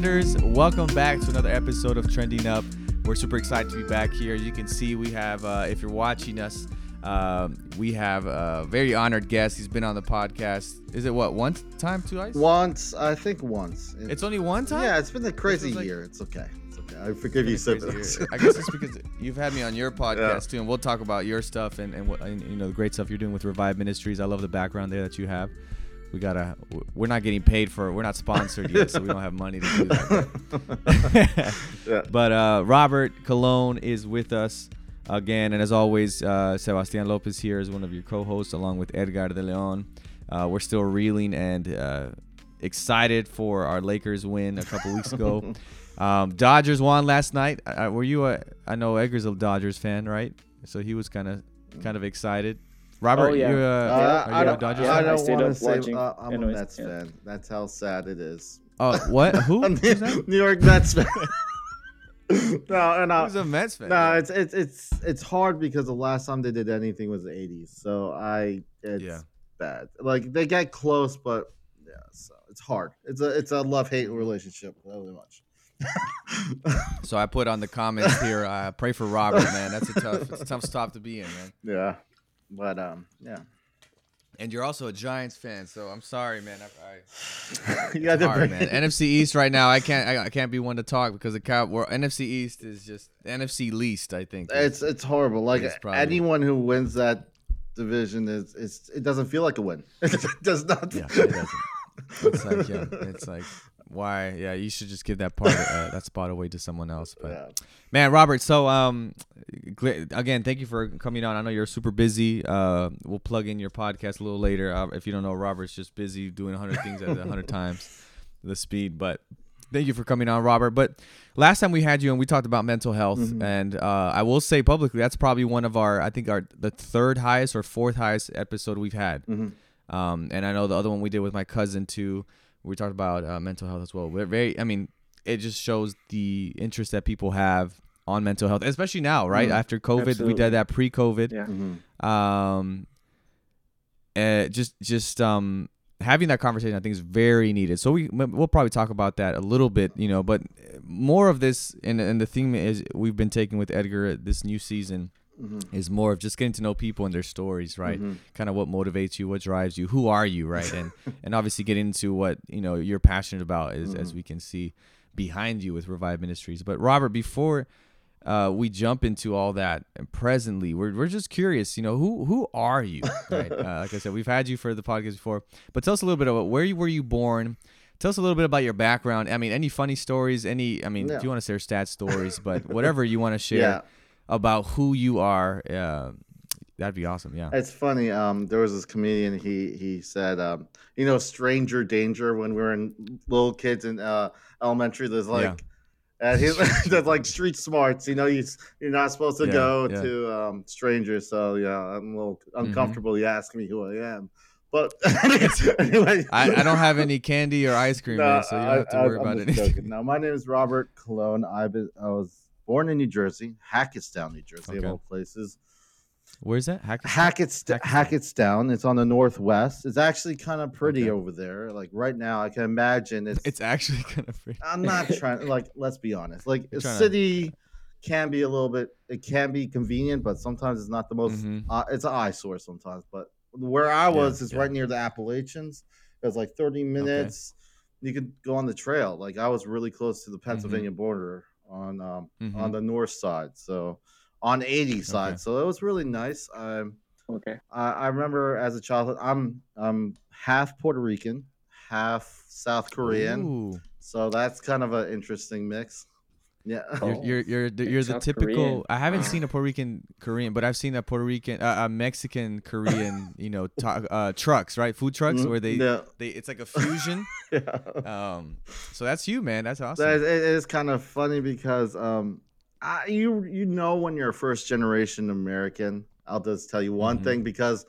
Trenders? Welcome back to another episode of Trending Up. We're super excited to be back here. You can see we have, uh, if you're watching us, um, we have a very honored guest. He's been on the podcast. Is it what one time, two ice? Once, I think once. It- It's only one time. yeah, it's been a crazy like- year. It's okay. It's okay. I forgive you, a crazy siblings. year. I guess it's because you've had me on your podcast Yeah. too, and we'll talk about your stuff and, and what and, you know the great stuff you're doing with Revive Ministries. I love the background there that you have. We gotta. We're not getting paid for. We're not sponsored yet, so we don't have money to do that. Yeah. But uh, Robert Cologne is with us again, and as always, uh, Sebastian Lopez here is one of your co-hosts, along with Edgar De Leon. Uh, we're still reeling and uh, excited for our Lakers win a couple weeks ago. Um, Dodgers won last night. Uh, were you a? I know Edgar's a Dodgers fan, right? So he was kind of kind of excited. Robert, Oh, yeah. you uh, Uh, are I you a don't, Dodgers I don't want to say watching uh, I'm a anyways, Mets yeah. fan. That's how sad it is. Oh, what? Who? I'm Who's the that? New York Mets fan. no, and Who's a Mets fan? no, it's it's it's it's hard because the last time they did anything was the '80s. So I, it's Yeah. bad. Like they get close, but yeah, so it's hard. It's a it's a love hate relationship. Really much. So I put on the comments here. Uh, pray for Robert, man. That's a tough, it's a tough stop to be in, man. yeah, but um, yeah. And you're also a Giants fan, so I'm sorry, man. I, I, you got hard, man. NFC East right now, I can't, I, I can't be one to talk because the cow. Well, NFC East is just NFC least, I think. It's it's horrible. Like It's probably- anyone who wins that division is it's it doesn't feel like a win. it does not. yeah, it doesn't. It's like, yeah, it's like, why? Yeah, you should just give that part, uh, that spot away to someone else. But Yeah. Man, Robert. So, um, again, thank you for coming on. I know you're super busy. Uh, we'll plug in your podcast a little later. Uh, if you don't know, Robert's just busy doing 100 things at 100 times the speed. But thank you for coming on, Robert. But last time we had you and we talked about mental health, Mhm. and uh, I will say publicly that's probably one of our, I think our the third highest or fourth highest episode we've had. Mhm. Um, and I know the other one we did with my cousin too. We talked about uh, mental health as well. We're very, I mean, it just shows the interest that people have on mental health, especially now, right? Mhm. After COVID, we did that pre-COVID. Yeah. Mhm. Um, uh, just, just um, having that conversation, I think, is very needed. So we we'll probably talk about that a little bit, you know. But more of this, and and the theme is we've been taking with Edgar this new season Mhm. is more of just getting to know people and their stories, right? Mhm. kind of what motivates you, what drives you, who are you, right? And and obviously get into what you know you're passionate about, as as Mhm. we can see behind you with Revive Ministries. But Robert, before uh, we jump into all that, and presently we're we're just curious, you know, who who are you? Right? uh, like I said, we've had you for the podcast before, but tell us a little bit about where you were you born. Tell us a little bit about your background. I mean, any funny stories? Any? I mean, Yeah. if you want to share stat stories, but whatever you want to share Yeah, about who you are, uh, that'd be awesome. Yeah. it's funny. Um, there was this comedian. He he said, um, you know, stranger danger. When we were in little kids in uh, elementary, there's like. Yeah. And he, there's like street smarts, you know. You you're not supposed to Yeah, go yeah. to um, strangers, so yeah, I'm a little Mhm. uncomfortable. You ask me who I am, but anyway, I, I don't have any candy or ice cream, man, so you don't have to worry about it. No, my name is Robert Cologne. I I was born in New Jersey, Hackettstown, New Jersey, of all places. Where's that? Hackettstown? Hackett's Hackettstown. Hackettstown. It's on the northwest. It's actually kind of pretty Okay. over there. Like right now, I can imagine it's. It's actually kind of free. I'm not trying. Like, let's be honest. Like You're a trying to- city can be a little bit. It can be convenient, but sometimes it's not the most. Mhm. Uh, it's an eyesore sometimes. But where I was is yeah. right near the Appalachians. It was like 30 minutes. You could go on the trail. Like I was really close to the Pennsylvania border on um, Mhm. on the north side. So on 80 side. Okay. So it was really nice. Um, Okay. I, I remember as a child, I'm I'm half Puerto Rican, half South Korean. Ooh. So that's kind of an interesting mix. Yeah. Oh. You're you're you're the, you're the South typical. Korean. I haven't seen a Puerto Rican Korean, but I've seen a Puerto Rican, uh, a Mexican Korean, you know, ta- uh, trucks, right? Food trucks Mhm. where they yeah. they it's like a fusion. yeah. um, so that's you, man. That's awesome. is, it is kind of funny because um, I, you you know when you're a first generation American. I'll just tell you one Mhm. thing because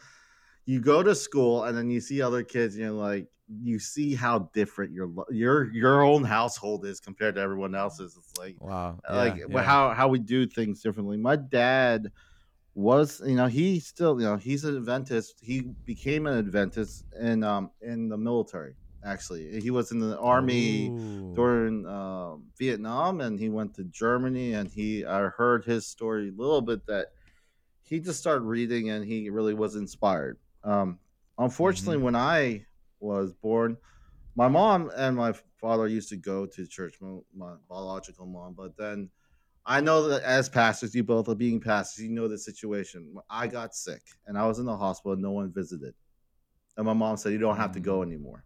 you go to school and then you see other kids, and you're like you see how different your your your own household is compared to everyone else's. It's like Wow. like yeah, yeah. how how we do things differently. My dad was you know he still you know he's an Adventist. He became an Adventist in um in the military. Actually, he was in the army Ooh. during um, Vietnam, and he went to Germany. And he, I heard his story a little bit that he just started reading, and he really was inspired. Um, unfortunately, when I was born, my mom and my father used to go to church, my, my biological mom. But then I know that as pastors, you both are being pastors, you know the situation. I got sick and I was in the hospital and no one visited. And my mom said, You don't have to go anymore.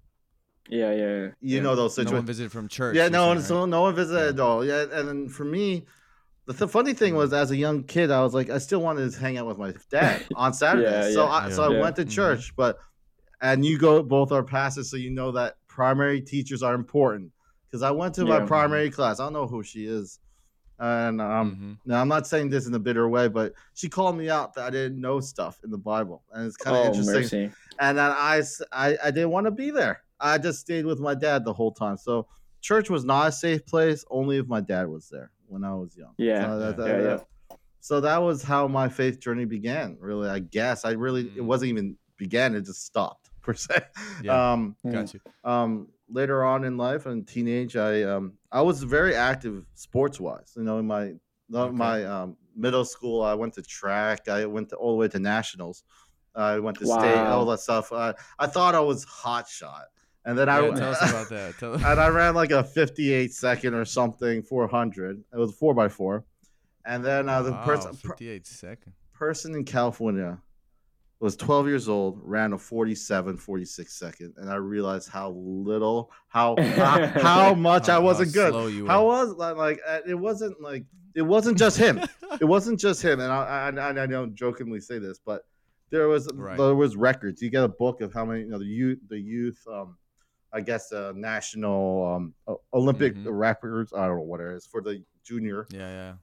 Yeah, yeah. yeah. You yeah. know those situations. no one visited from church. yeah, no saying, one, right? so no one visited Yeah. at all. Yeah, and then for me, the th- funny thing was, as a young kid, I was like, I still wanted to hang out with my dad on Saturdays. so yeah. I, so I went to Mhm. church, but and you go both are pastors, so you know that primary teachers are important. Because I went to my Yeah. primary class. I don't know who she is, and um, Mhm. now I'm not saying this in a bitter way, but she called me out that I didn't know stuff in the Bible, and it's kind of oh, interesting mercy. and then I, I I didn't want to be there. I just stayed with my dad the whole time. So church was not a safe place only if my dad was there when I was young. Yeah, So that, yeah, that- yeah. so that was how my faith journey began. Really, I guess I really it Mm. wasn't even began. It just stopped per se. Yeah. Um, Mm. Got you. um, later on in life and teenage, I um, I was very active sports wise. You know, in my Okay. my um, middle school, I went to track. I went to, all the way to nationals. I went to state, all that stuff. Uh, I thought I was hot shot, and then I tell us about that. Tell- and I ran like a 58 second or something, 400. It was four by four, and then uh, the Wow, person per- 58 seconds. person in California was 12 years old, ran a 47, 46 second, and I realized how little, how how, how much How- I wasn't good. slow you How were. was like, like uh, it wasn't like it wasn't just him. it wasn't just him, and I, I I I don't jokingly say this, but there was Right. there was records. You get a book of how many you know the youth the youth um I guess the national um Olympic Mhm. records. I don't know what it is for the junior Yeah, yeah.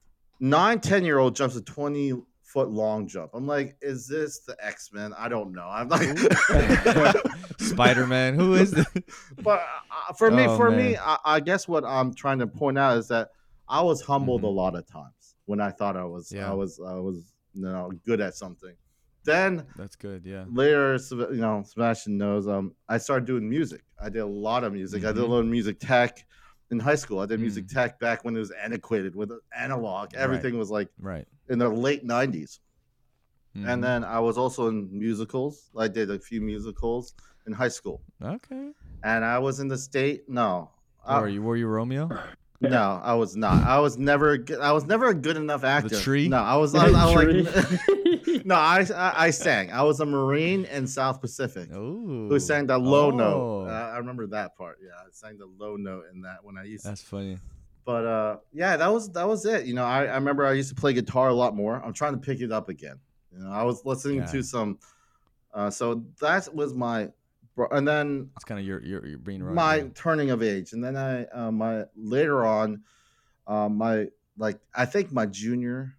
Nine ten year old jumps a 20 foot long jump. I'm like, is this the X Men? I don't know. I'm like, Spider Man. Who is this? but uh, for me, Oh, for me. I, I guess what I'm trying to point out is that I was humbled Mhm. a lot of times when I thought I was, Yeah. I was, I was, you know, good at something. Then That's good. Yeah. later, you know, Sebastian knows. Um, I started doing music. I did a lot of music. I did a Mhm. lot of music tech in high school. I did music Mm. tech back when it was antiquated with analog. Everything was like Right. in the late '90s. Mhm. And then I was also in musicals. I did a few musicals in high school, Okay. and I was in the state. No, Were you were you Romeo? no, I was not. I was never. a good- I was never a good enough actor. The tree? No, I was. I, I was Tree. like. no, I, I I sang. I was a Marine in South Pacific Oh. who sang the low note. Oh. Uh, I remember that part. Yeah, I sang the low note in that when I used. to That's funny. But uh, yeah, that was that was it. You know, I, I remember I used to play guitar a lot more. I'm trying to pick it up again. You know, I was listening Yeah. to some. Uh, so that was my, bro- and then It's kind of your your your brain right. my turning of age, and then I uh, my later on, uh, my like I think my junior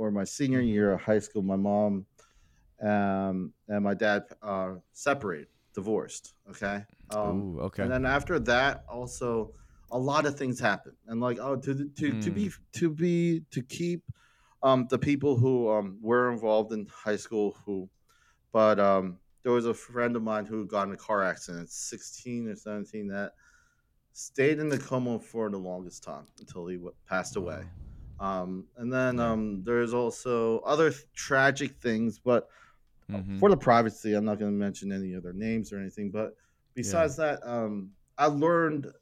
or my senior year of high school, my mom, um, and my dad uh, separated, divorced. Okay. Um, Ooh, okay. and then after that, also a lot of things happen. And like, oh, to to to be to be to keep um the people who um were involved in high school who, but um there was a friend of mine who got in a car accident, sixteen or seventeen, that stayed in the coma for the longest time until he passed away. Um, and then Yeah. um, there's also other th- tragic things, but Mhm. for the privacy, I'm not going to mention any other names or anything. But besides that, um, I learned.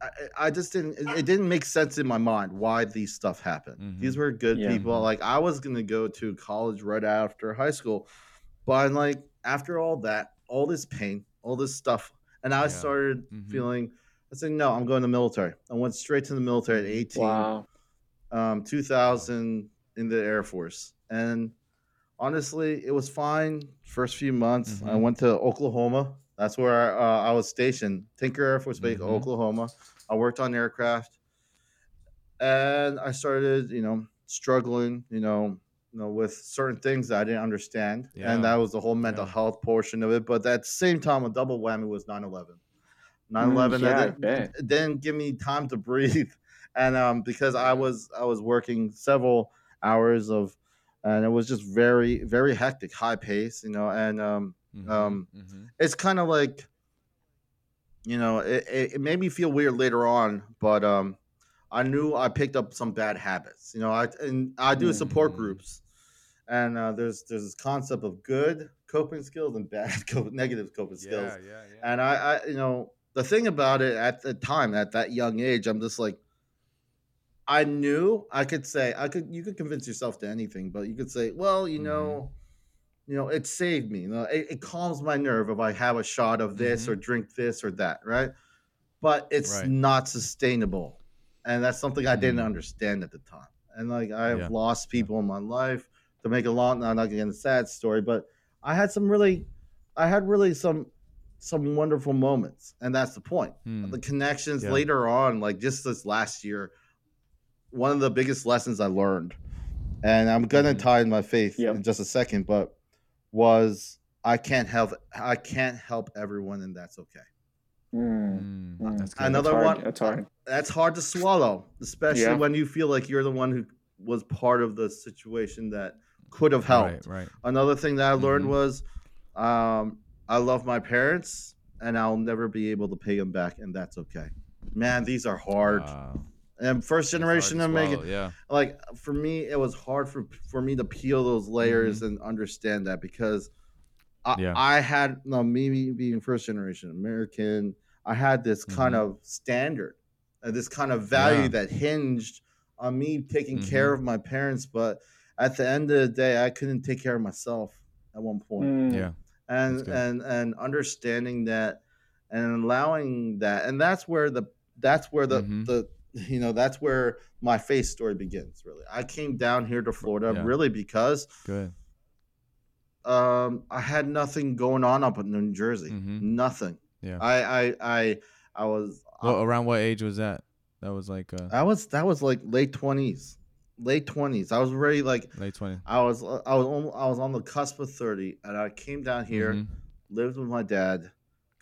I, I just didn't. It, it didn't make sense in my mind why these stuff happened. Mhm. These were good Yeah. people. Like I was going to go to college right after high school, but like after all that, all this pain, all this stuff, and I Yeah. started Mhm. feeling. I said, no, I'm going to the military. I went straight to the military at 18 wow. Um, 2000 in the Air Force. And honestly, it was fine. First few months, I Mhm. went to Oklahoma. That's where uh, I was stationed, Tinker Air Force Base, Mhm. Oklahoma. I worked on aircraft, and I started, you know, struggling, you know, you know, with certain things that I didn't understand, Yeah. and that was the whole mental Yeah. health portion of it. But at the same time, a double whammy was 9/11. 9/11 Mm, yeah, I didn't, didn't give me time to breathe, and um, because I was I was working several hours of, and it was just very very hectic, high pace, you know, and um, Mhm. um, Mhm. it's kind of like you know, it, it, it made me feel weird later on, but um, I knew I picked up some bad habits. You know, I and I do support Mm. groups, and uh, there's there's this concept of good coping skills and bad co- negative coping skills. yeah, And I, I, you know, the thing about it at the time, at that young age, I'm just like, I knew I could say, I could, you could convince yourself to anything, but you could say, well, you Mhm. know, you know, it saved me. You know, it, it calms my nerve if I have a shot of this Mhm. or drink this or that, right? But it's Right. not sustainable, and that's something I didn't Mm. understand at the time. And like, I've Yeah. lost people in my life. To make a long, I'm not getting a sad story, but I had some really, I had really some, some wonderful moments, and that's the point. Hmm. The connections Yeah. later on, like just this last year, one of the biggest lessons I learned, and I'm gonna Mhm. tie in my faith Yep. in just a second, but was I can't help I can't help everyone, and that's okay. Mm, Mm, mm. that's good. Another That's hard. one- That's hard. That's hard to swallow, especially Yeah. when you feel like you're the one who was part of the situation that could have helped. Right, right. Another thing that I learned Mhm. was um, I love my parents, and I'll never be able to pay them back, and that's okay. Man, these are hard. Wow. And first generation to to make it Yeah. like for me it was hard for for me to peel those layers Mm-hmm. and understand that because I, Yeah. I had no me being first generation American I had this kind Mhm. of standard uh, this kind of value Yeah. that hinged on me taking Mhm. care of my parents but at the end of the day I couldn't take care of myself at one point Mm, Yeah. and and and understanding that and allowing that and that's where the that's where the Mhm. the you know that's where my faith story begins really i came down here to florida Yeah. really because Good. um i had nothing going on up in new jersey Mhm. nothing Yeah. i i i i was Well, around what age was that? That was like uh, i was that was like late 20s late 20s i was already like late 20. i was i was on, i was on the cusp of 30 and i came down here Mhm. lived with my dad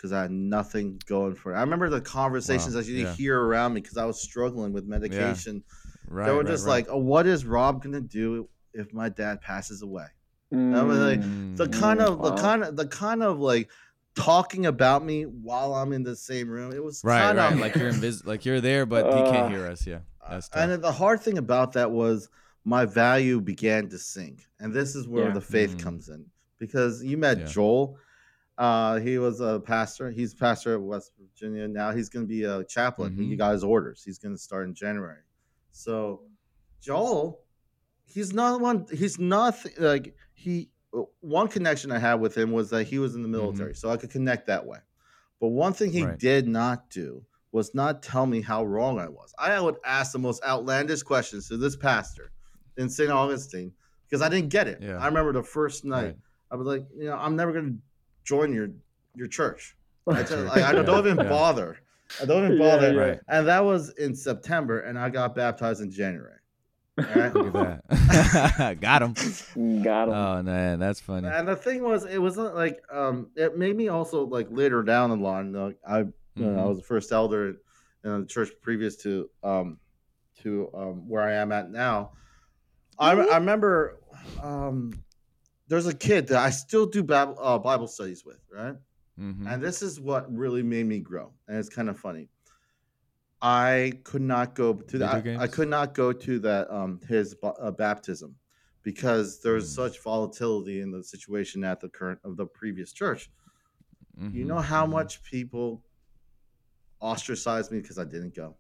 because I had nothing going for it. I remember the conversations Wow, that you yeah. hear around me because I was struggling with medication. Right. they were right, just right. like, oh, "What is Rob gonna do if my dad passes away?" I was like, mm, The Mm. kind of the kind of the kind of like talking about me while I'm in the same room. It was right, kind right. Like you're invis- like you're there, but you Uh, can't hear us. Yeah. That's and the hard thing about that was my value began to sink, and this is where Yeah. the faith Mm. comes in because you met Yeah. Joel. Uh, he was a pastor. He's pastor at West Virginia now. He's going to be a chaplain. He Mhm. got his orders. He's going to start in January. So Joel, he's not one. He's not like he. One connection I had with him was that he was in the military, so I could connect that way. But one thing he Mm-hmm. Right. did not do was not tell me how wrong I was. I would ask the most outlandish questions to this pastor in St. Augustine because I didn't get it. Yeah. I remember the first night Right. I was like, you know, I'm never going to join your your church. I, just, like, I don't, even yeah. bother. I don't even bother. yeah. Right. And that was in September, and I got baptized in January. All right? Look at that. Got him. Got him. Oh man, that's funny. And the thing was, it wasn't like um, it made me also like later down the line. Like I, you know, I Mhm. was the first elder in the church previous to um, to um, where I am at now. I, I remember um, there's a kid that I still do Bible, uh, Bible studies with, right? Mhm. And this is what really made me grow, and it's kind of funny. I could not go to that. I, games? could not go to that um, his uh, baptism because there's was Mm. such volatility in the situation at the current of the previous church. You Mhm, know how mhm. much people ostracized me because I didn't go.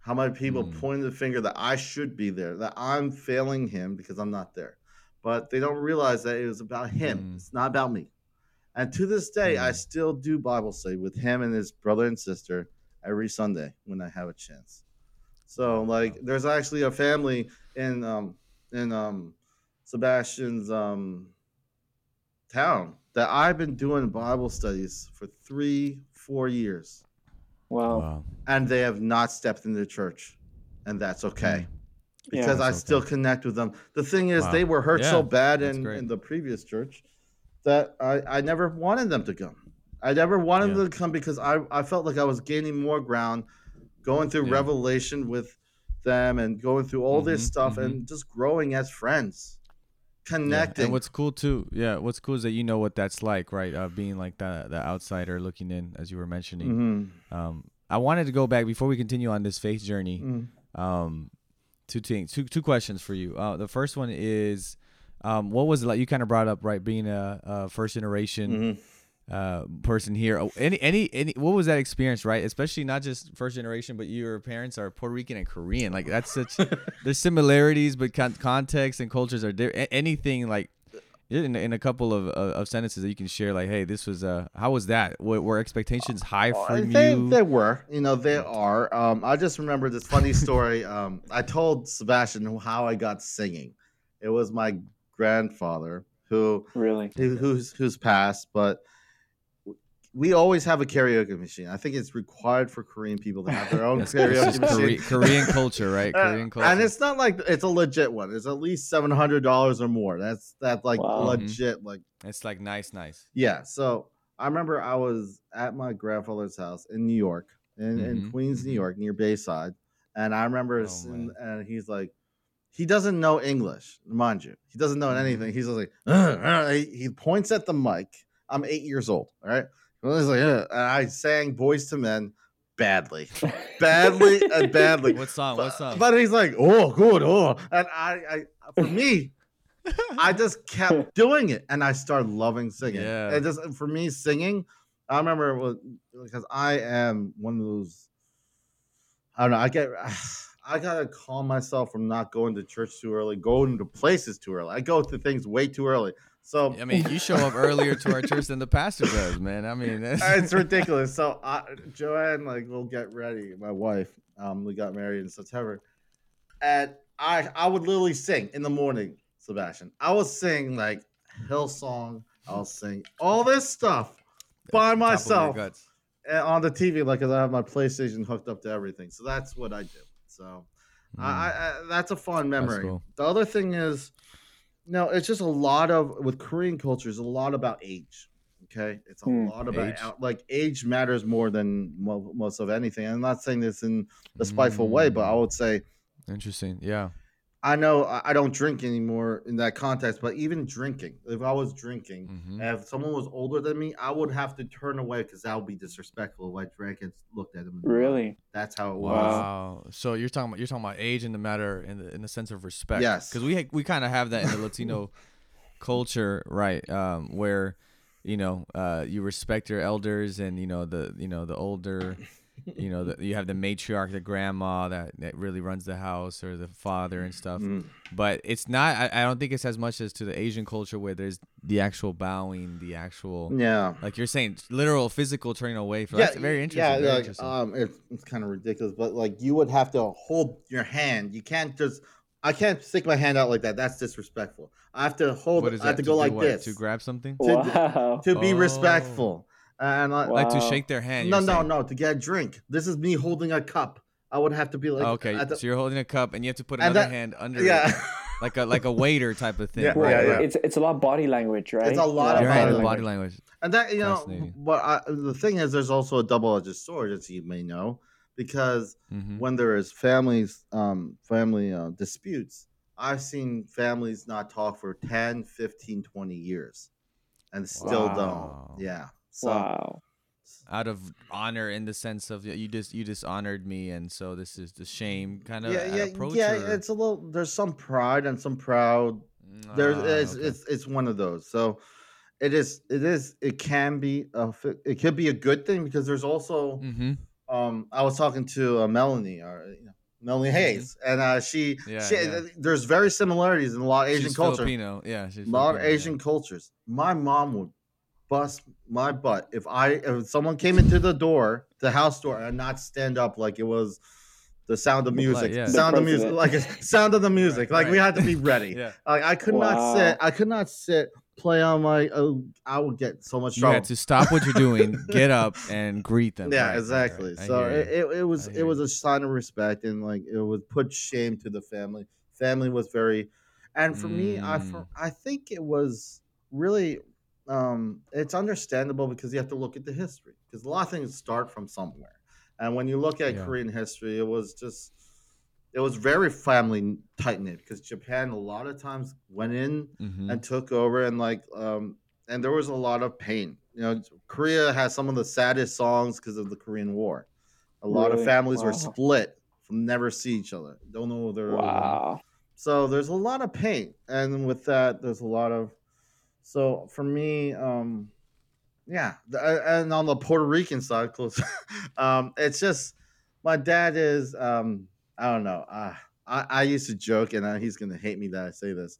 How many people Mm. pointed the finger that I should be there, that I'm failing him because I'm not there. But they don't realize that it was about him. Mm. It's not about me. And to this day, I Mm. still do Bible study with him and his brother and sister every Sunday when I have a chance. So like there's actually a family in um in um Sebastian's um town that I've been doing Bible studies for three, four years. wow. Wow. And they have not stepped into church. And that's okay. Yeah. Because I That's still connect with them. The thing is Wow. they were hurt so bad in, in the previous church that I, I never wanted them to come. I never wanted Yeah. them to come because I, I felt like I was gaining more ground going through Yeah. revelation with them and going through all this Mhm, stuff mhm. and just growing as friends. connecting. And what's cool too, yeah, what's cool is that you know what that's like, right? Uh, being like the the outsider looking in, as you were mentioning. Mhm. Um, I wanted to go back before we continue on this faith journey. Mm. Um, two things, two two questions for you. Uh, the first one is, um, what was it like? You kind of brought up right, being a, a first generation Mhm. uh person here. Oh, Any any any, what was that experience, right? Especially not just first generation, but your parents are Puerto Rican and Korean. Like that's such there's similarities, but con- context and cultures are different. Anything like. In, in a couple of, of, of sentences that you can share, like, hey, this was uh, how was that? Were, were expectations high Uh, from they, you? they were, you know, they are. Um, I just remember this funny story. Um, I told Sebastian how I got singing. It was my grandfather who Really? who- who's who's passed, but we always have a karaoke machine. I think it's required for Korean people to have their own That's- it's karaoke machine. Kore- Korean culture, right? Uh, Korean culture. And it's not like it's a legit one. It's at least seven hundred dollars or more. That's that's like Wow. Mhm. legit. Like It's like nice, nice. yeah. So I remember I was at my grandfather's house in New York, in, in Mhm, Queens, New mhm. York, near Bayside, and I remember, Oh, sitting- and he's like, he doesn't know English, mind you. He doesn't know Mhm. anything. He's just like, "Ugh, ugh." he, he points at the mic. I'm eight years old. All right. And he's like, "Ugh," and I sang "Boyz II Men" badly, badly, and badly. What song? What song? But he's like, oh, good, oh, and I, I, for me, I just kept doing it, and I started loving singing. Yeah. and just for me, singing, I remember it was because I am one of those. I don't know. I get. I gotta calm myself from not going to church too early, going to places too early. I go to things way too early. So I mean, you show up earlier to our church than the pastor does, man. I mean, that's, it's ridiculous. So I, Joanne, like, we'll get ready. My wife, um, we got married in September, and I, I would literally sing in the morning. Sebastian, I would sing like Hillsong. I'll sing all this stuff by myself on the TV, like, 'cause I have my PlayStation hooked up to everything. So that's what I do. So Mm. I, I, that's a fun memory. cool. The other thing is, no, it's just a lot of with Korean culture is a lot about age. Okay, it's a Hmm. lot about Age. out- like age matters more than mo- most of anything. I'm not saying this in a spiteful way, but I Mm. would say Interesting. Yeah. I know I I don't drink anymore in that context. But even drinking, if I was drinking, Mhm. and if someone was older than me, I would have to turn away because that would be disrespectful if I drank and looked at them. in the eye. Really? That's how it was. Wow. So you're talking about you're talking about age in the matter in the in the sense of respect. Yes. Because we ha- we kind of have that in the Latino culture, right? Um, where you know uh, you respect your elders and you know the you know the older. You know, the, you have the matriarch, the grandma that, that really runs the house, or the father and stuff. Mm. But it's not. I, I don't think it's as much as to the Asian culture where there's the actual bowing, the actual Yeah. like you're saying, literal physical turning away. For, that's very interesting. Yeah, very like, interesting. um, it's, it's kind of ridiculous, but like you would have to hold your hand. You can't just. I can't stick my hand out like that. That's disrespectful. I have to hold. what is I have to go like what? this to grab something, To- Wow. to be Oh. respectful. And I, like to shake their hand. no, no, saying. no, to get a drink. This is me holding a cup. I would have to be like, Oh, okay, the- so you're holding a cup and you have to put another that- hand under yeah. it, like a like a waiter type of thing. Yeah, right, yeah, yeah. It's it's a lot of body language, right? It's a lot of body right, language. body language. And that you know, but I, the thing is, there's also a double-edged sword, as you may know, because Mhm. when there is families, um, family uh, disputes, I've seen families not talk for 10, 15, 20 years, and still Wow. don't. Yeah. So wow. Out of honor, in the sense of you just you dishonored me, and so this is the shame kind of yeah, yeah, approach. yeah. or- It's a little. There's some pride and some proud. There's Ah, it's, okay. it's it's one of those. So it is it is it can be a it could be a good thing because there's also Mhm. um I was talking to uh, Melanie or you know Melanie Hayes and uh she, Mm-hmm. Yeah, she yeah. there's very similarities in a lot of Asian She's culture. Filipino. Yeah, she's A lot of Filipino, yeah. Asian cultures. My mom would bust my butt if I if someone came into the door, the house door, and not stand up like it was the sound of Like, music, yeah. sound The of music, like president. sound of the music. Right, like we had to be ready. Yeah, Like I could not sit. I could not sit. Play on my. Oh, I would get so much you trouble. had to stop what you're doing, get up, and greet them. yeah, Right, right, exactly. right. So it, it, it was it was a sign of respect and like it would put shame to the family. Family was very, and for me, I Mm. for, I think it was really, um, it's understandable because you have to look at the history because a lot of things start from somewhere, and when you look at Yeah. Korean history, it was just. it was very family tight knit because Japan a lot of times went in Mhm. and took over and like um and there was a lot of pain. You know, Korea has some of the saddest songs because of the Korean War. A lot of Really? families were Wow. split, never see each other, don't know their Wow. so there's a lot of pain and with that there's a lot of so for me um yeah the- uh, and on the puerto rican side close um it's just my dad is um i don't know uh, I, I used to joke and uh, he's gonna hate me that i say this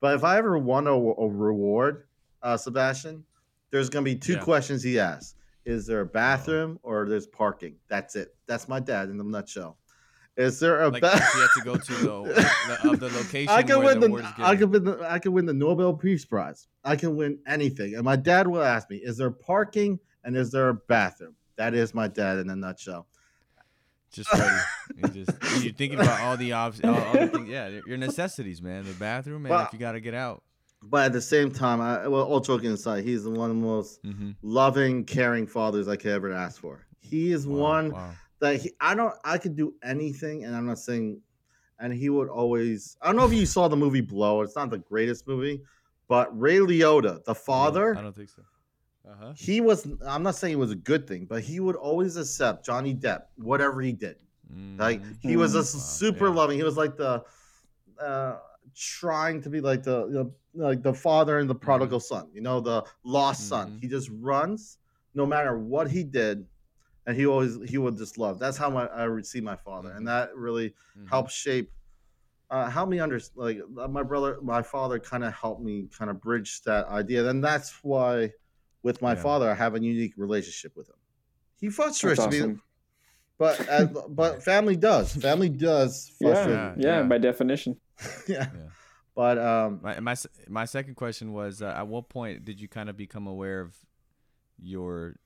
but if i ever won a, a reward uh sebastian there's gonna be two Yeah. questions he asks. Is there a bathroom or there's parking? That's it. That's my dad in a nutshell is there a Like if you had to go to the, the of the location I can where win the, the, I can win the I can win the Nobel Peace Prize. I can win anything. And my dad will ask me, is there parking and is there a bathroom? That is my dad in a nutshell. just ready. Just you're thinking about all the options, all, all the things. Yeah, your- necessities, man. The bathroom, man. Well- if you gotta get out. But at the same time, I well, all joking aside, he's one of the most Mm-hmm. loving, caring fathers I could ever ask for. He is one Wow. That he, I don't I could do anything, and I'm not saying, and he would always. I don't know if you saw the movie Blow. It's not the greatest movie, but Ray Liotta, the father, I don't think so. Uh huh. he was. I'm not saying it was a good thing, but he would always accept Johnny Depp, whatever he did. Like he was a. Wow, super yeah. loving. He was like the uh trying to be like the, the like the father and the prodigal son, you know, the lost son. Mhm. He just runs no matter what he did, and he always he would just love. That's how my, I would see my father, and that really Mhm. helped shape. Uh, help me understand. Like uh, my brother, my father, kind of helped me kind of bridge that idea, and that's why, with my Yeah. father, I have a unique relationship with him. He frustrates That's me, but uh, but family does. Family does frustrate. Yeah, me. yeah, yeah. by definition. yeah. Yeah. But um, My my my second question was: uh, At what point did you kind of become aware of your,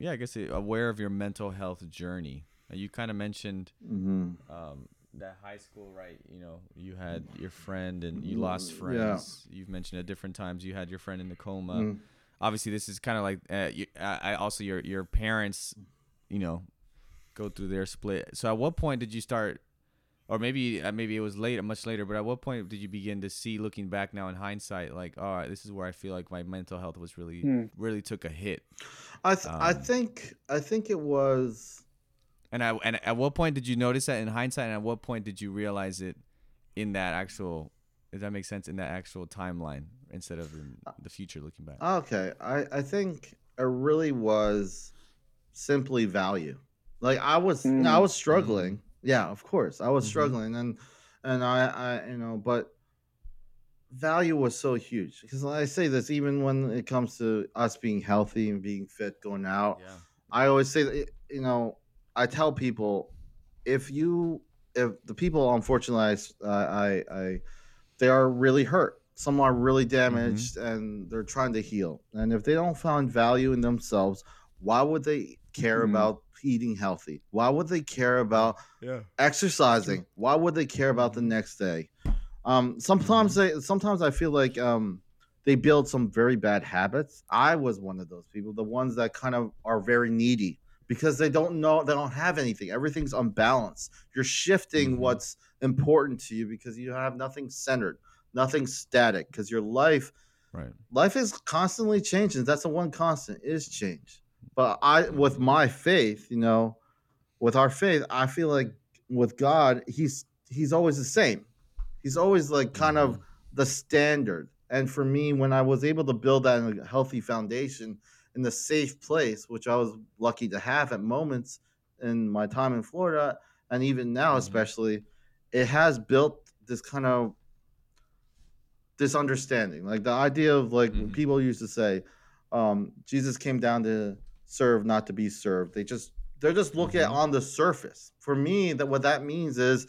yeah, I guess it, aware of your mental health journey? Uh, You kind of mentioned mhm. um, that high school, right? You know, you had your friend and you lost Mm, friends. You've mentioned at different times you had your friend in the coma. Mm. Obviously, this is kind of like uh, you, I, I also your your parents, you know, go through their split. So at what point did you start? Or maybe uh, maybe it was late, much later. But at what point did you begin to see, looking back now in hindsight, like, all right, this is where I feel like my mental health was really, Hmm. really took a hit. I th- I Um, think I think it was And I, and at what point did you notice that in hindsight? And at what point did you realize it in that actual? Does that make sense in that actual timeline instead of in the future looking back? okay. I I think it really was simply value. Like I was, you know, I Mm. was struggling. Yeah, of course, I was Mhm. struggling, and and I I you know, but value was so huge because I say this even when it comes to us being healthy and being fit, going out. yeah. I always say that you know I tell people if you if the people unfortunately I, I, they are really hurt some are really damaged and they're trying to heal and if they don't find value in themselves why would they care Mhm. about eating healthy why would they care about Yeah. exercising why would they care about the next day um sometimes they sometimes i feel like um they build some very bad habits i was one of those people the ones that kind of are very needy because they don't know they don't have anything everything's unbalanced you're shifting Mhm. what's important to you because you have nothing centered nothing static because your life Right. life is constantly changing. That's the one constant is change. But I, with my faith, you know, with our faith, I feel like with God, he's he's always the same. He's always like kind of the standard. And for me, when I was able to build that in a healthy foundation in a safe place, which I was lucky to have at moments in my time in Florida, and even now, Mhm. especially, it has built this kind of this understanding like the idea of like Mhm. people used to say um jesus came down to serve not to be served they just they're just looking at Mhm. on the surface for me that what that means is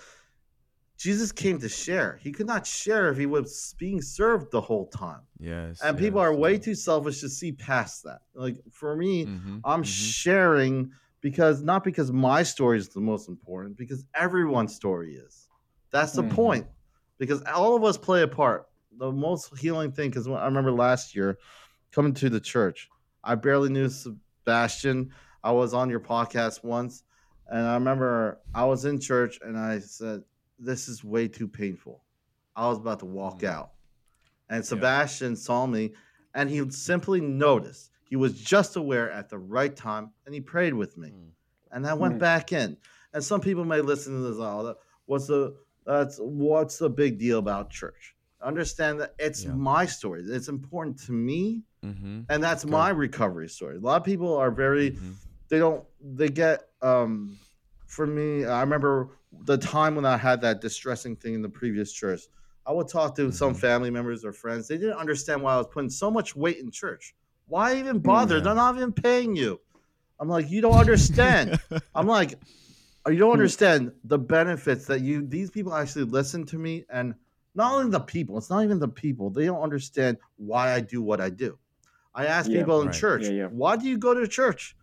jesus came to share he could not share if he was being served the whole time Yes. and people are way yeah. too selfish to see past that like for me Mhm, i'm mhm. sharing because not because my story is the most important because everyone's story is that's the Mhm. point because all of us play a part the most healing thing because i remember last year coming to the church i barely knew sebastian i was on your podcast once and i remember i was in church and i said this is way too painful. I was about to walk Mm. out. And Sebastian saw me and he simply noticed. He was just aware at the right time and he prayed with me. Mm. And I went Mm. back in. And some people may listen to this all that what's the that's what's the big deal about church? Understand that it's Yeah. my story. It's important to me Mm-hmm. and that's Good. my recovery story. A lot of people are very Mhm. they don't they get um for me i remember the time when i had that distressing thing in the previous church i would talk to some Mhm. family members or friends they didn't understand why i was putting so much weight in church why even bother Yeah. they're not even paying you i'm like you don't understand i'm like you don't Hmm. understand the benefits that you these people actually listen to me and not only the people it's not even the people they don't understand why i do what i do i ask Yeah. people in Right. church Yeah, yeah. why do you go to church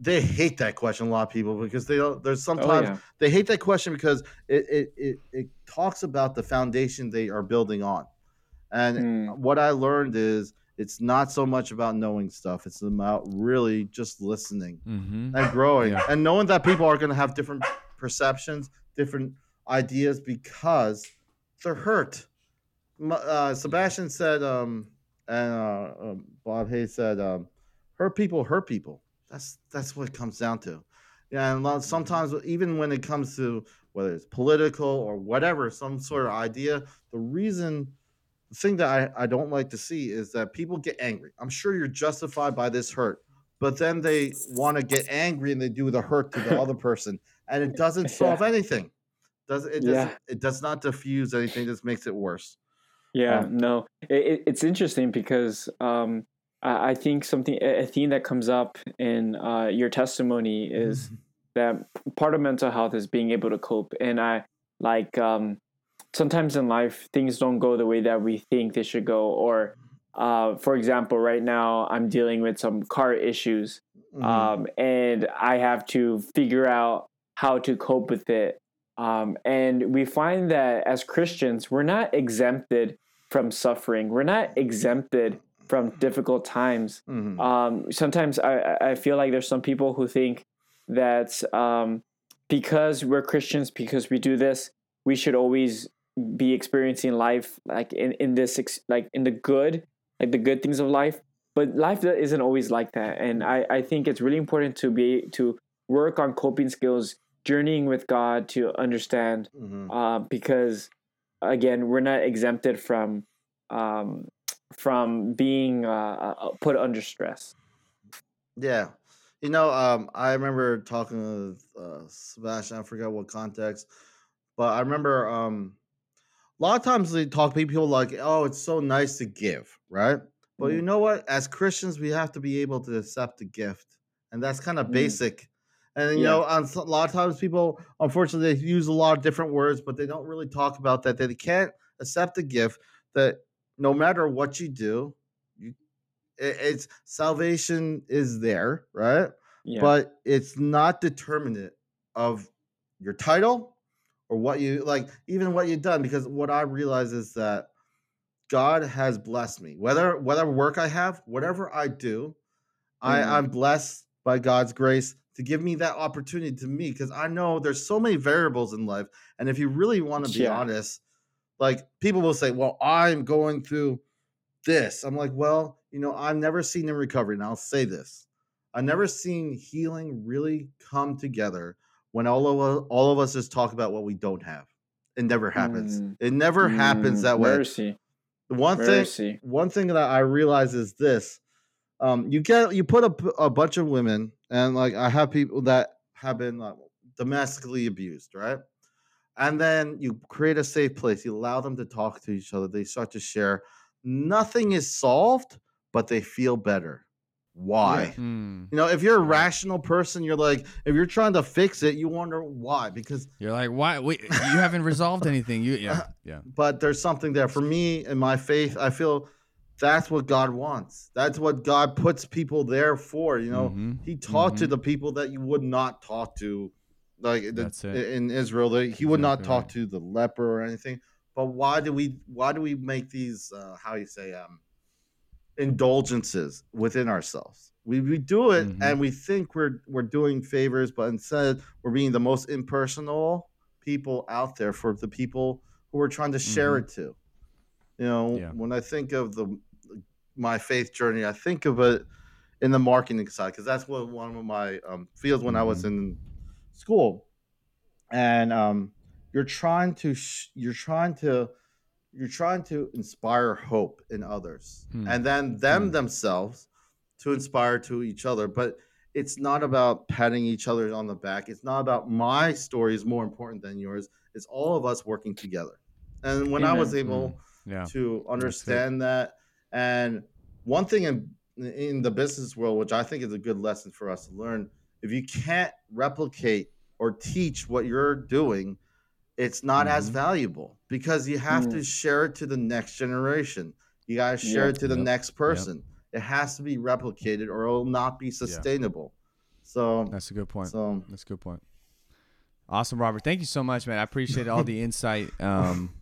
they hate that question a lot of people because they don't there's Oh sometimes yeah. they hate that question because it, it it it talks about the foundation they are building on and Mm. what i learned is it's not so much about knowing stuff it's about really just listening Mm-hmm. and growing Yeah. and knowing that people are going to have different perceptions different ideas because they're hurt uh, sebastian said um and uh, um, bob hayes said um hurt people hurt people. That's that's what it comes down to. Yeah and a lot- sometimes even when it comes to whether it's political or whatever some sort of idea the reason the thing that I, I don't like to see is that people get angry. I'm sure you're justified by this hurt but then they want to get angry and they do the hurt to the other person and it doesn't solve anything. Does it does Yeah. it does not diffuse anything it just makes it worse Yeah, Um, no, it, it, it's interesting because um, I, I think something a theme that comes up in uh, your testimony is that part of mental health is being able to cope, and I like um, sometimes in life things don't go the way that we think they should go, or uh, for example, right now I'm dealing with some car issues, Mhm. um, and I have to figure out how to cope with it. Um, and we find that as Christians, we're not exempted from suffering. We're not exempted from difficult times. Mhm. Um, sometimes I, I feel like there's some people who think that um, because we're Christians, because we do this, we should always be experiencing life like in, in this ex- like in the good, like the good things of life. But life isn't always like that, and I, I think it's really important to be to work on coping skills, journeying with God to understand Mhm. uh, because again we're not exempted from um, from being uh, uh, put under stress Yeah. You know, um, I remember talking with uh, Sebastian. I forgot what context, but I remember um, a lot of times they talk to people like, "Oh, it's so nice to give," right? But you Mm. know what? As Christians, we have to be able to accept the gift, and that's kind of Mm. basic. And you Yeah. know, on a lot of times people, unfortunately, they use a lot of different words, but they don't really talk about that. That they can't accept the gift. That no matter what you do, you it, it's salvation is there, right? yeah But it's not determinate of your title or what you like, even what you've done. Because what I realize is that God has blessed me. Whether whatever work I have, whatever I do, I, Mhm. I'm blessed by God's grace to give me that opportunity to me. Because I know there's so many variables in life, and if you really want to be Yeah. honest, like people will say, "Well, I'm going through this." I'm like, "Well, you know, I've never seen in recovery, and I'll say this: I've never seen healing really come together when all of us, all of us just talk about what we don't have. It never happens. Mm. It never happens Mm, that way. mercy one thing, one thing that I realize is this: um, you get you put a bunch of women, and like I have people that have been like, domestically abused, right? And then you create a safe place. You allow them to talk to each other. They start to share. Nothing is solved, but they feel better. Why? Hmm. You know, if you're a rational person, you're like, if you're trying to fix it, you wonder why. Because You're like, why? Wait, you haven't resolved anything. You, yeah, yeah. but there's something there for me in my faith i feel that's what god wants that's what god puts people there for you know Mhm, he talked to mhm. the people that you would not talk to like the, in israel he would not talk to the leper or anything but why do we why do we make these uh how you say um indulgences within ourselves we, we do it Mhm. and we think we're we're doing favors but instead we're being the most impersonal people out there for the people who we're trying to share Mhm. it to. You know, Yeah. when I think of the my faith journey, I think of it in the marketing side because that's what one of my um, fields when I was in school, and um, you're trying to sh- you're trying to you're trying to inspire hope in others, Hmm. and then them Hmm. themselves to inspire to each other, but. It's not about patting each other on the back. It's not about my story is more important than yours. It's all of us working together. And when I was able Yeah. to understand that. And one thing in in the business world, which I think is a good lesson for us to learn, if you can't replicate or teach what you're doing, it's not as Mhm. valuable because you have to Mm. share it to the next generation. You got to share Yep. it to the Yep. next person. It has to be replicated or it will not be sustainable. So, That's a good point. so That's a good point. Awesome, Robert. Thank you so much, man. I appreciate all the insight. Um,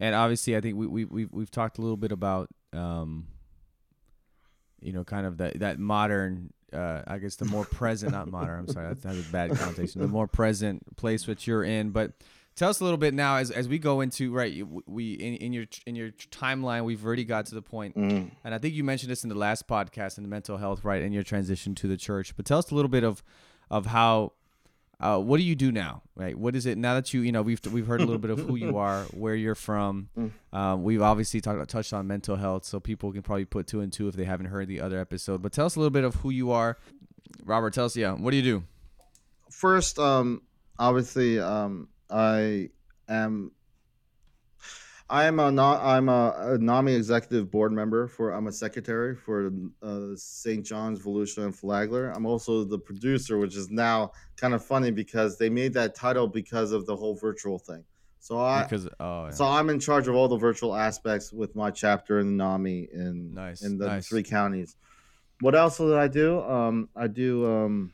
and obviously, I think we we we we've talked a little bit about um, you know, kind of that that modern. Uh, I guess the more present, not modern. I'm sorry, that has a bad connotation. The more present place which you're in, but tell us a little bit now as, as we go into right. We in, in your in your timeline, we've already got to the point mm, and I think you mentioned this in the last podcast in the mental health, right, in your transition to the church. But tell us a little bit of of how uh, what do you do now, right? What is it now that you you know we've we've heard a little bit of who you are, where you're from. Um, we've obviously talked touched on mental health, so people can probably put two and two if they haven't heard the other episode. But tell us a little bit of who you are, Robert. Tell us, yeah, what do you do? first, um, obviously, um, I am. I am a no- I'm a, a NAMI executive board member for. I'm a secretary for uh, St. John's, Volusia, and Flagler. I'm also the producer, which is now kind of funny because they made that title because of the whole virtual thing. So I, Because oh, yeah. so I'm in charge of all the virtual aspects with my chapter in NAMI in Nice, in the nice. three counties. What else did I do? Um, I do. Um,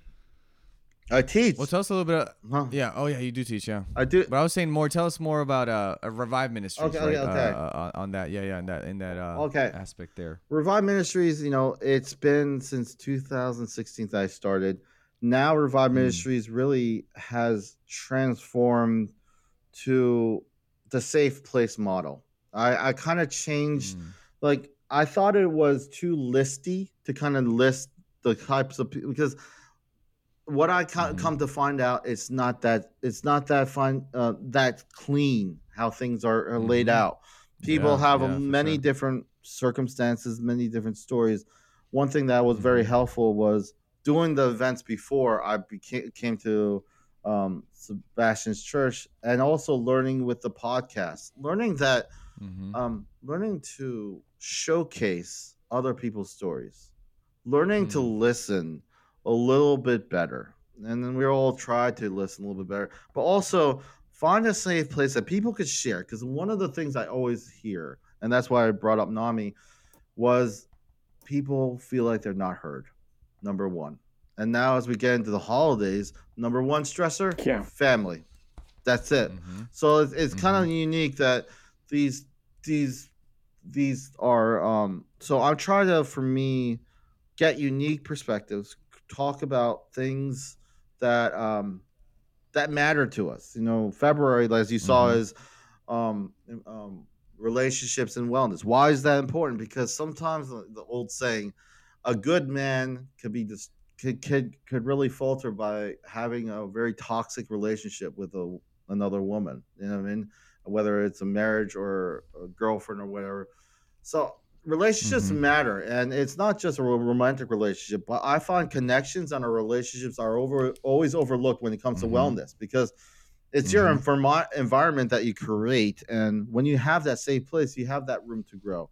I teach. well, tell us a little bit. Of, Huh? yeah, oh yeah, you do teach, yeah. I do. But I was saying more. Tell us more about uh, a revive ministries, Okay, right? okay, okay. Uh, uh, on that, yeah, yeah, in that in that uh, Okay. aspect there. Revive Ministries, you know, it's been since 2016 that I started. Now, Revive Mm. Ministries really has transformed to the safe place model. I, I kind of changed, Mm. like, I thought it was too listy to kind of list the types of people because what I co- Mhm. come to find out, it's not that it's not that fine, uh, that clean how things are, are laid Mhm. out. People Yeah, have yeah, many sure. different circumstances, many different stories. One thing that was very Mhm. helpful was doing the events before I became came to um, Sebastian's church, and also learning with the podcast, learning that Mhm. um, learning to showcase other people's stories, learning to Mm. listen a little bit better. And then we all try to listen a little bit better, but also find a safe place that people could share. Because one of the things I always hear, and that's why I brought up NAMI, was people feel like they're not heard. Number one. And now, as we get into the holidays, number one stressor, Yeah. family. That's it. Mhm. So it's, it's kind of unique that these these these are um so I'm trying to for me get unique perspectives, talk about things that um that matter to us. You know, February, as you saw, Mhm. is um, um relationships and wellness. Why is that important? Because sometimes the, the old saying, a good man could be just could, could could really falter by having a very toxic relationship with a another woman. You know what I mean? Whether it's a marriage or a girlfriend or whatever. So relationships Mhm. matter, and it's not just a romantic relationship. But I find connections and our relationships are over always overlooked when it comes Mhm. to wellness because it's your Mhm. informa- environment that you create, and when you have that safe place, you have that room to grow.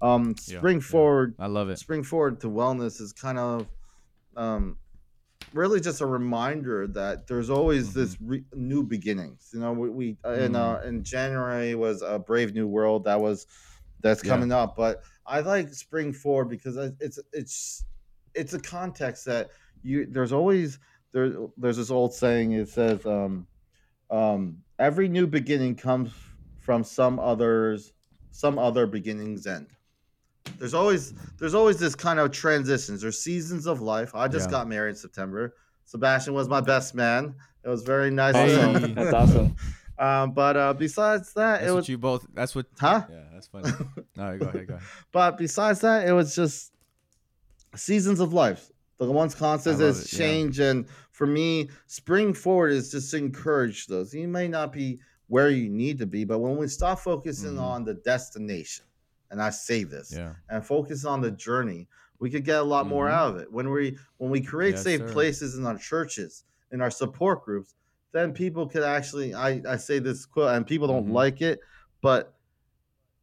Um, spring yeah. forward I love it. spring forward to wellness is kind of um, really just a reminder that there's always Mm-hmm. this re- new beginnings. You know, we, we uh, in uh, Mm. in January was a brave new world that was that's Yeah. coming up, but I like spring forward because it's it's it's a context that you there's always there there's this old saying it says um um every new beginning comes from some others some other beginning's end there's always there's always this kind of transitions there's seasons of life i just Yeah. got married in september sebastian was my best man It was very nice. Awesome. That's awesome. Um, but uh, besides that, That's it what was you both. That's what. huh? Yeah, that's funny. no, go ahead. Go ahead. But besides that, it was just seasons of life. The one's constant is it, yeah. and for me, spring forward is just to encourage those. You may not be where you need to be, but when we stop focusing Mhm. on the destination, and I say this, Yeah. and focus on the journey, we could get a lot more Mhm. out of it. When we when we create Yes, safe sir. places in our churches, in our support groups, then people could actually I, I say this quote and people don't Mhm. like it, but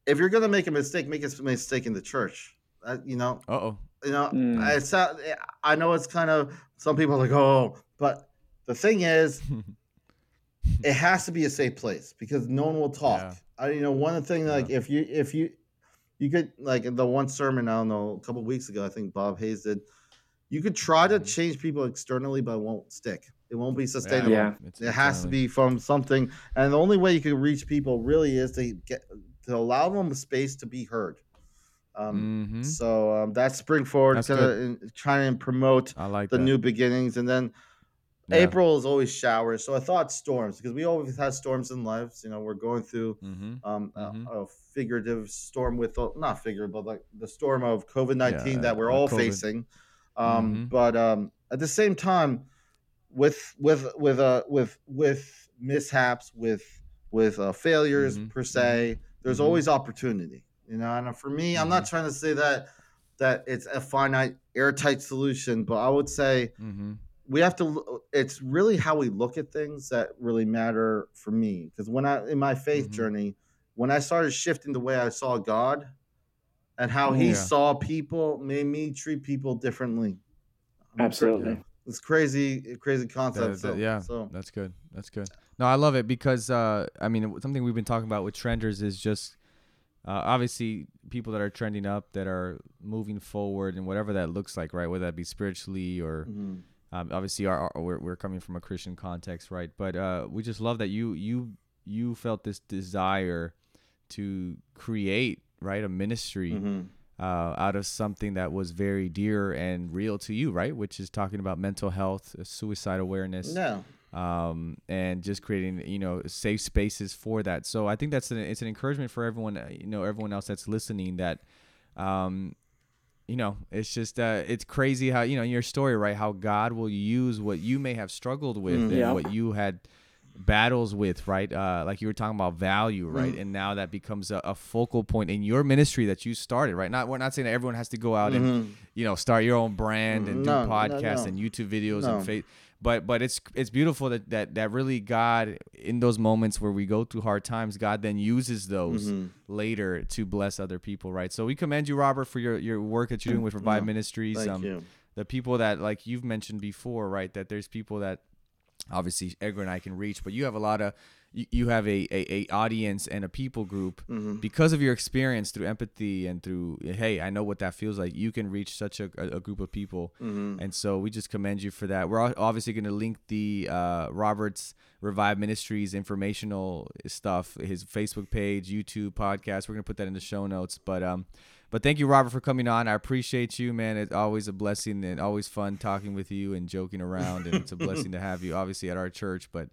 if you're gonna make a mistake, make a mistake in the church. Uh, you know, Uh oh. you know, Mm. it's not, I know it's kind of some people are like, oh, but the thing is, it has to be a safe place because no one will talk. Yeah. I, you know, one thing like Yeah. if you if you you could like in the one sermon I don't know a couple weeks ago I think Bob Hayes did. You could try to Mhm. change people externally, but it won't stick. It won't be sustainable. Yeah. It's It has to be from something, and the only way you can reach people really is to get to allow them a space to be heard. Um, Mhm. So um, that's spring forward, That's kind of trying to promote I like the that. new beginnings, and then Yeah. April is always showers. So I thought storms because we always had storms in lives. You know, we're going through Mhm. um, a- Mhm. a, figurative storm with uh, not figurative, but like the storm of COVID nineteen Yeah, that we're all COVID. facing. Um, Mhm. But um, at the same time, with with with uh with with mishaps, with with uh, failures Mhm, per se, there's mhm. always opportunity. You know, and for me, I'm not trying to say that that it's a finite, airtight solution, but I would say Mhm. we have to it's really how we look at things that really matter for me because when i in my faith Mhm. journey when i started shifting the way i saw god and how he Yeah. saw people made me treat people differently I'm Absolutely. It's crazy crazy concept That- that- so, yeah, so that's good. That's good. No, I love it because uh, I mean something we've been talking about with trenders is just uh, obviously people that are trending up that are moving forward and whatever that looks like, right? Whether that be spiritually or mhm. um, obviously our, our we're, we're coming from a Christian context, right? But uh, we just love that you you you felt this desire to create right a ministry Mhm. Uh, out of something that was very dear and real to you, right? Which is talking about mental health, uh, suicide awareness, no um, and just creating you know safe spaces for that. So I think that's an it's an encouragement for everyone, uh, you know, everyone else that's listening that. Um, you know, it's just uh, it's crazy how you know your story, right? How God will use what you may have struggled with Mm. and Yeah. what you had battles with, right? Uh, like you were talking about value, right? Mm. And now that becomes a, a focal point in your ministry that you started, right? Not we're not saying that everyone has to go out and Mhm. you know start your own brand and do No, no, podcasts no. and YouTube videos No. and face. But but it's it's beautiful that, that that really God in those moments where we go through hard times, God then uses those Mhm. later to bless other people, right? So we commend you, Robert, for your, your work that you're doing with Revive No, Ministries. thank um, you the people that like you've mentioned before, right? That there's people that obviously Edgar and I can reach, but you have a lot of you, you have a, a, a audience and a people group Mhm. because of your experience through empathy and through hey, I know what that feels like. You can reach such a, a, group of people, Mhm. and so we just commend you for that. We're obviously going to link the uh, Robert's Revive Ministries informational stuff, his Facebook page, YouTube podcast. We're going to put that in the show notes, but um. But thank you, Robert, for coming on. I appreciate you, man. It's always a blessing and always fun talking with you and joking around. And it's a blessing to have you, obviously, at our church, but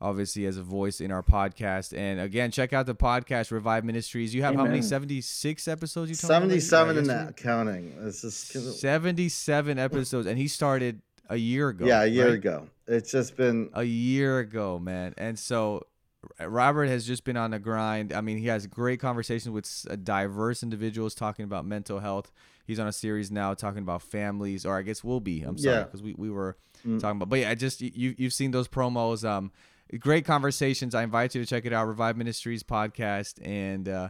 obviously as a voice in our podcast. And again, check out the podcast, Revive Ministries. You have how many? 76 episodes you told 77 Yeah, and yesterday? that counting it's just 77 episodes. And he started a year ago. yeah a year right? ago it's just been a year ago, man. And so R- Robert has just been on the grind. I mean, he has great conversations with uh, diverse individuals talking about mental health. He's on a series now talking about families, or I guess we'll be. I'm sorry Yeah. because we, we were Mm. talking about. But yeah, I just you you've seen those promos. Um, great conversations. I invite you to check it out. Revive Ministries podcast. And uh,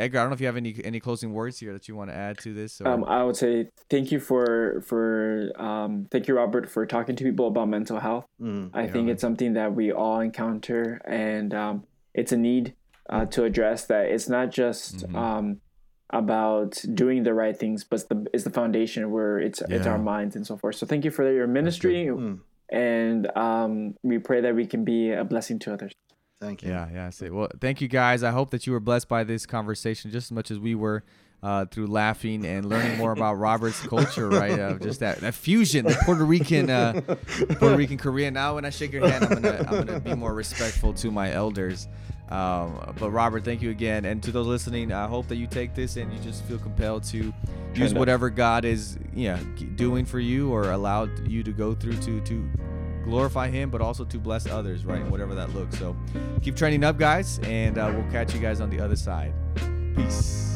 Edgar, I don't know if you have any any closing words here that you want to add to this. Or, Um, I would say thank you for for um, thank you, Robert, for talking to people about mental health. mm, I Yeah, think it's something that we all encounter, and um, it's a need uh, to address that. It's not just Mhm. um, about doing the right things, but it's the it's the foundation where it's it's our minds and so forth. So thank you for your ministry, mm. and um, we pray that we can be a blessing to others. Thank you Yeah, yeah. I say, well, thank you guys. I hope that you were blessed by this conversation just as much as we were. uh, through laughing and learning more about Robert's culture, right? Uh, just that, that fusion, the Puerto Rican, uh, Puerto Rican Korean. Now, when I shake your hand, I'm gonna I'm gonna be more respectful to my elders. Um, but Robert, thank you again, and to those listening, I hope that you take this and you just feel compelled to use whatever God is, yeah, doing for you or allowed you to go through to to glorify Him, but also to bless others, right? Whatever that looks. So, keep trending up, guys, and uh, we'll catch you guys on the other side. Peace.